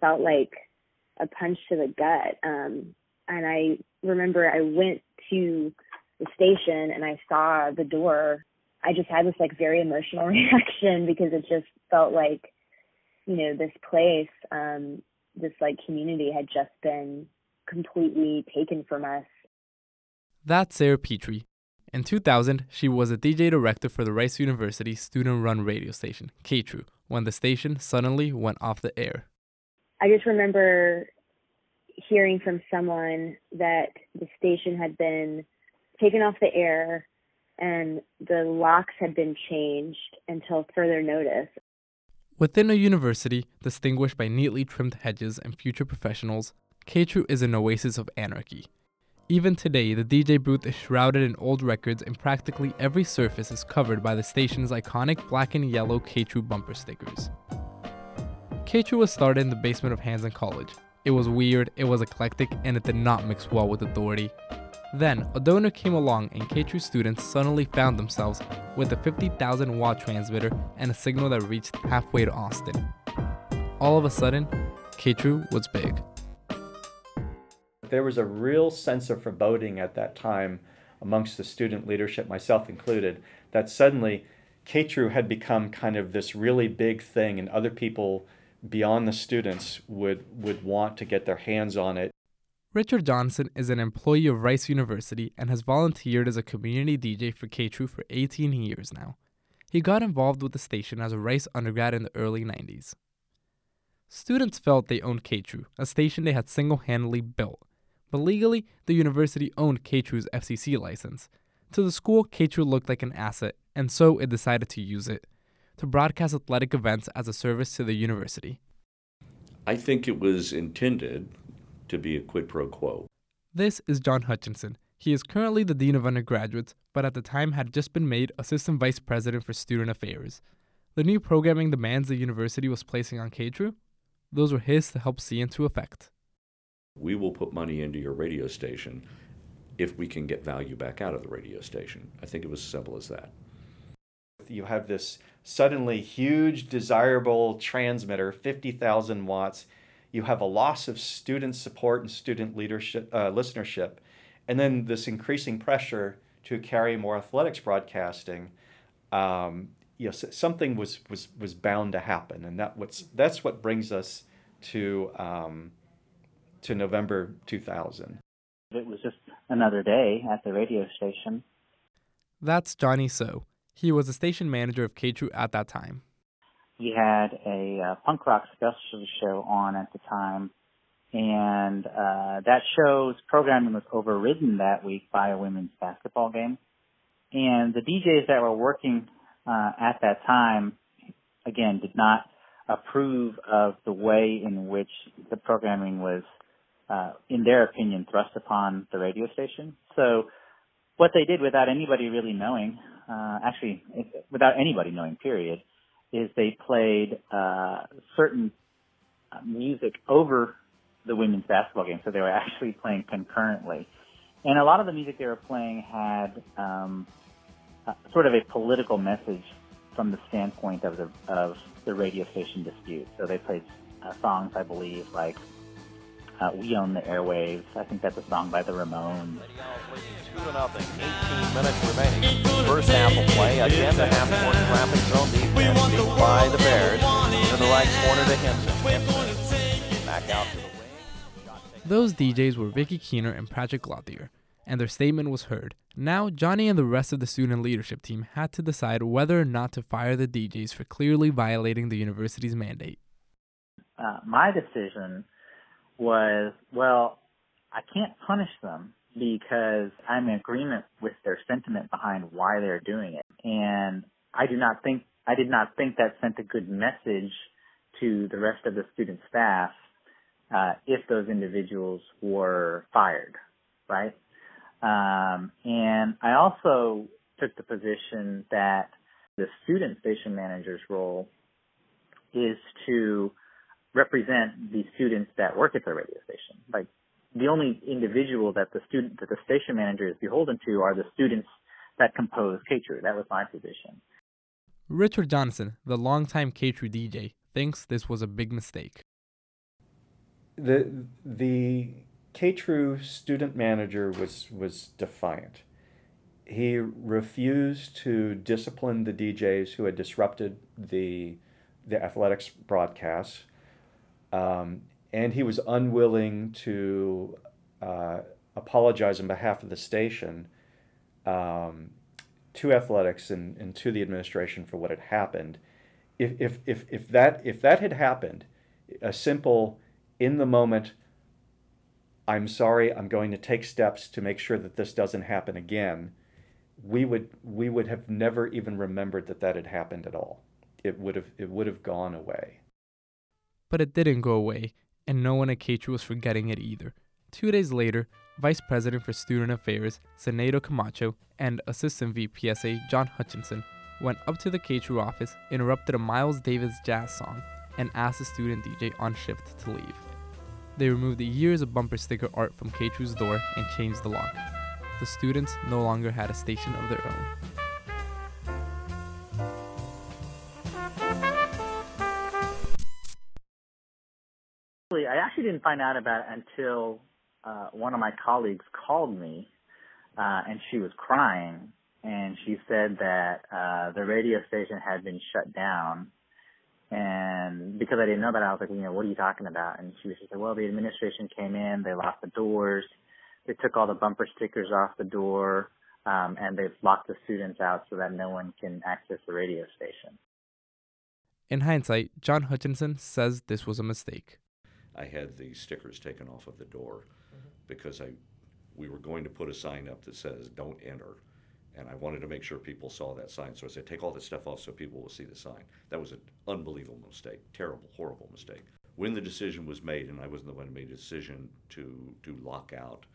felt like a punch to the gut. Um, and I remember I went to the station and I saw the door. I just had this like very emotional reaction because it just felt like, you know, this place, um, this like community had just been completely taken from us. That's Sarah Petrie. In 2000, she was a DJ director for the Rice University student run radio station, KTRU, when the station suddenly went off the air. I just remember hearing from someone that the station had been taken off the air and the locks had been changed until further notice. Within a university distinguished by neatly trimmed hedges and future professionals, KTRU is an oasis of anarchy. Even today, the DJ booth is shrouded in old records and practically every surface is covered by the station's iconic black and yellow KTRU bumper stickers. KTRU was started in the basement of Hanszen College. It was weird, it was eclectic, and it did not mix well with authority. Then, a donor came along and KTRU students suddenly found themselves with a 50,000 watt transmitter and a signal that reached halfway to Austin. All of a sudden, KTRU was big. There was a real sense of foreboding at that time amongst the student leadership, myself included, that suddenly KTRU had become kind of this really big thing and other people beyond the students would, would want to get their hands on it Richard Johnson is an employee of Rice University and has volunteered as a community DJ for KTRU for 18 years now. He got involved with the station as a Rice undergrad in the early 90s. Students felt they owned KTRU, a station they had single handedly built. But legally, the university owned KTRU's FCC license. To the school, KTRU looked like an asset, and so it decided to use it to broadcast athletic events as a service to the university. I think it was intended to be a quid pro quo. This is John Hutchinson. He is currently the Dean of Undergraduates, but at the time had just been made Assistant Vice President for Student Affairs. The new programming demands the university was placing on KTRU, those were his to help see into effect. We will put money into your radio station if we can get value back out of the radio station. I think it was as simple as that. You have this suddenly huge, desirable transmitter, 50,000 watts you have a loss of student support and student leadership uh, listenership, and then this increasing pressure to carry more athletics broadcasting. Um, you know, something was, was, was bound to happen, and that what's, that's what brings us to um, to November 2000. It was just another day at the radio station. That's Johnny So. He was the station manager of KTRU at that time He had a uh, punk rock special show on at the time, and uh, that show's programming was overridden that week by a women's basketball game. And the DJs that were working uh, at that time, again, did not approve of the way in which the programming was, uh, in their opinion, thrust upon the radio station. So what they did without anybody really knowing, uh, actually, without anybody knowing, period, is they played uh, certain music over the women's basketball game, so they were actually playing concurrently. And a lot of the music they were playing had um, uh, sort of a political message from the standpoint of the of the radio station dispute. So they played uh, songs, I believe, like uh, "We Own the Airwaves." I think that's a song by the Ramones. Two to nothing. 18 minutes remaining. First half of play. Again, the half-court traffic zone defense beat by the Bears. To the right corner to Hinson. Back out to the wing. Those DJs were Vicky Keener and Patrick Lothier, and their statement was heard. Now, Johnny and the rest of the student leadership team had to decide whether or not to fire the DJs for clearly violating the university's mandate. Uh, my decision was, well, I can't punish them because I'm in agreement with their sentiment behind why they're doing it. And I do not think, I did not think that sent a good message to the rest of the student staff, uh, if those individuals were fired, right? Um, and I also took the position that the student station manager's role is to represent the students that work at the radio station. Like the only individual that the student that the station manager is beholden to are the students that compose KTRU. That was my position. Richard Johnson, the longtime KTRU DJ, thinks this was a big mistake. the the K-True student manager was was defiant. He refused to discipline the DJs who had disrupted the the athletics broadcasts, um, and he was unwilling to uh, apologize on behalf of the station um, to athletics and, and to the administration for what had happened. If, if, if, if, that, if that had happened, a simple, in the moment, I'm sorry, I'm going to take steps to make sure that this doesn't happen again, we would, we would have never even remembered that that had happened at all. It would have, it would have gone away. But it didn't go away, and no one at K-True was forgetting it either. Two days later, Vice President for Student Affairs, Zenaido Camacho, and Assistant VPSA John Hutchinson went up to the K-True office, interrupted a Miles Davis jazz song, and asked the student DJ on shift to leave. They removed the years of bumper sticker art from K-True's door and changed the lock. The students no longer had a station of their own. I actually didn't find out about it until uh, one of my colleagues called me, uh, and she was crying, and she said that uh, the radio station had been shut down. And because I didn't know that, I was like, you know, what are you talking about? And she was just like, well, the administration came in, they locked the doors, they took all the bumper stickers off the door, um, and they've locked the students out so that no one can access the radio station. In hindsight, John Hutchinson says this was a mistake. I had the stickers taken off of the door because I, we were going to put a sign up that says "Don't enter," and I wanted to make sure people saw that sign. So I said, "Take all this stuff off so people will see the sign." That was an unbelievable mistake, terrible, horrible mistake. When the decision was made, and I wasn't the one who made the decision to to lock out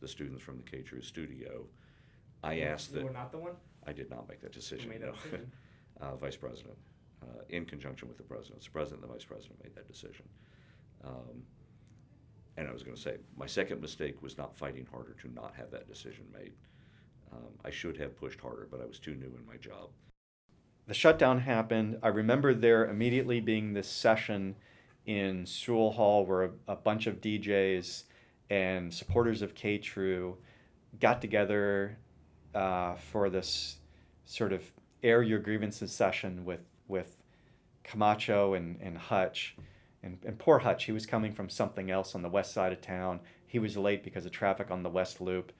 the students from the K True studio, I asked you that. were not the one. I did not make that decision. made that no. decision? uh, vice president, uh, in conjunction with the president. The president and the vice president made that decision. Um, and I was going to say, my second mistake was not fighting harder to not have that decision made. Um, I should have pushed harder, but I was too new in my job. The shutdown happened. I remember there immediately being this session in Sewall Hall where a, a bunch of DJs and supporters of K True got together uh, for this sort of air your grievances session with with Camacho and, and Hutch. And, and poor Hutch, he was coming from something else on the west side of town. He was late because of traffic on the west loop.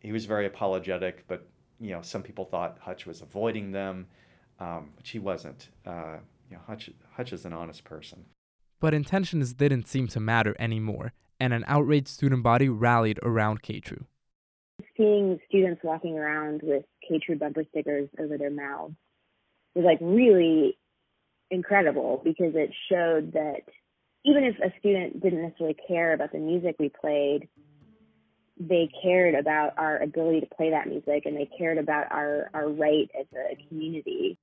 He was very apologetic, but you know some people thought Hutch was avoiding them, um, which he wasn't. Uh, you know, Hutch, Hutch is an honest person. But intentions didn't seem to matter anymore, and an outraged student body rallied around K-True. Seeing students walking around with K-True bumper stickers over their mouths was like really incredible because it showed that even if a student didn't necessarily care about the music we played, they cared about our ability to play that music and they cared about our, our right as a community.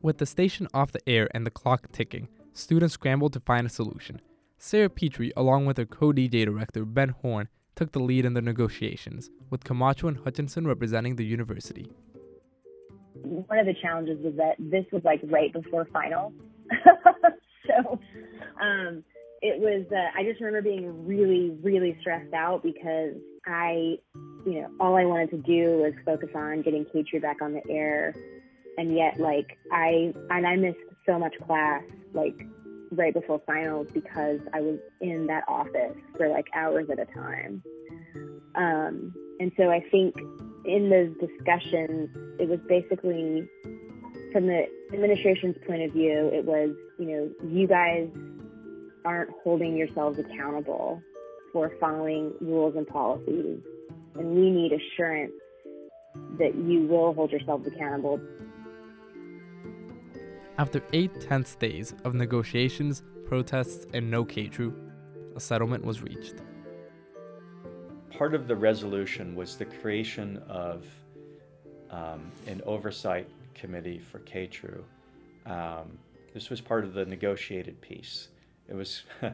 With the station off the air and the clock ticking, students scrambled to find a solution. Sarah Petrie, along with her co DJ director Ben Horn, took the lead in the negotiations, with Camacho and Hutchinson representing the university. One of the challenges was that this was like right before finals. so um, it was, uh, I just remember being really, really stressed out because I, you know, all I wanted to do was focus on getting K-True back on the air. And yet, like, I, and I missed so much class, like, right before finals because I was in that office for like hours at a time. Um, and so I think in those discussions, it was basically from the administration's point of view, it was, you know, you guys aren't holding yourselves accountable for following rules and policies. And we need assurance that you will hold yourselves accountable. After eight tense days of negotiations, protests, and no K-True, a settlement was reached. Part of the resolution was the creation of um, an oversight committee for K-True. Um, this was part of the negotiated piece. It was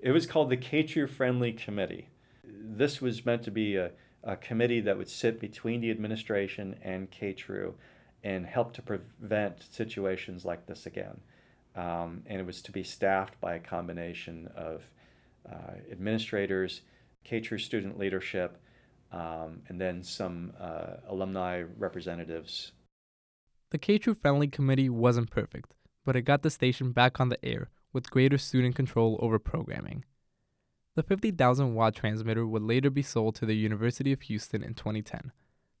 it was called the K-True Friendly Committee. This was meant to be a, a committee that would sit between the administration and K-True and help to prevent situations like this again. um, and it was to be staffed by a combination of uh, administrators, K-TRU student leadership, um, and then some uh, alumni representatives. The K-TRU Friendly Committee wasn't perfect, but it got the station back on the air with greater student control over programming. The 50,000 watt transmitter would later be sold to the University of Houston in 2010.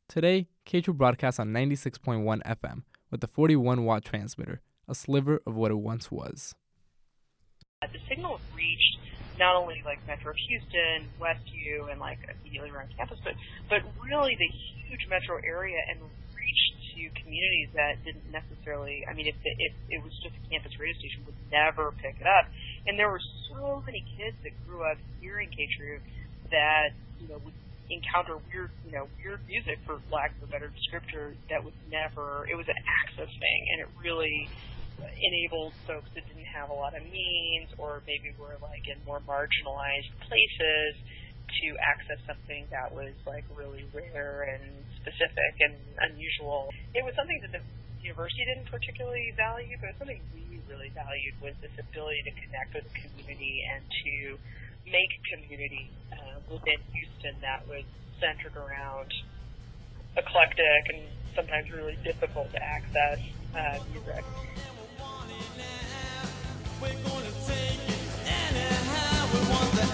Today, K-TRU broadcasts on 96.1 FM with a 41 watt transmitter, a sliver of what it once was. The signal reached not only like Metro Houston, Westview, and like immediately around campus, but but really the huge metro area and communities that didn't necessarily. I mean, if the, if it was just a campus radio station, would never pick it up. And there were so many kids that grew up hearing K-TRU that you know would encounter weird, you know, weird music for lack of a better descriptor that was never. It was an access thing, and it really enabled folks that didn't have a lot of means or maybe were like in more marginalized places to access something that was like really rare and specific and unusual. It was something that the university didn't particularly value, but something we really valued was this ability to connect with the community and to make community uh, within Houston that was centered around eclectic and sometimes really difficult to access uh, music. We're gonna take it anyhow. We want the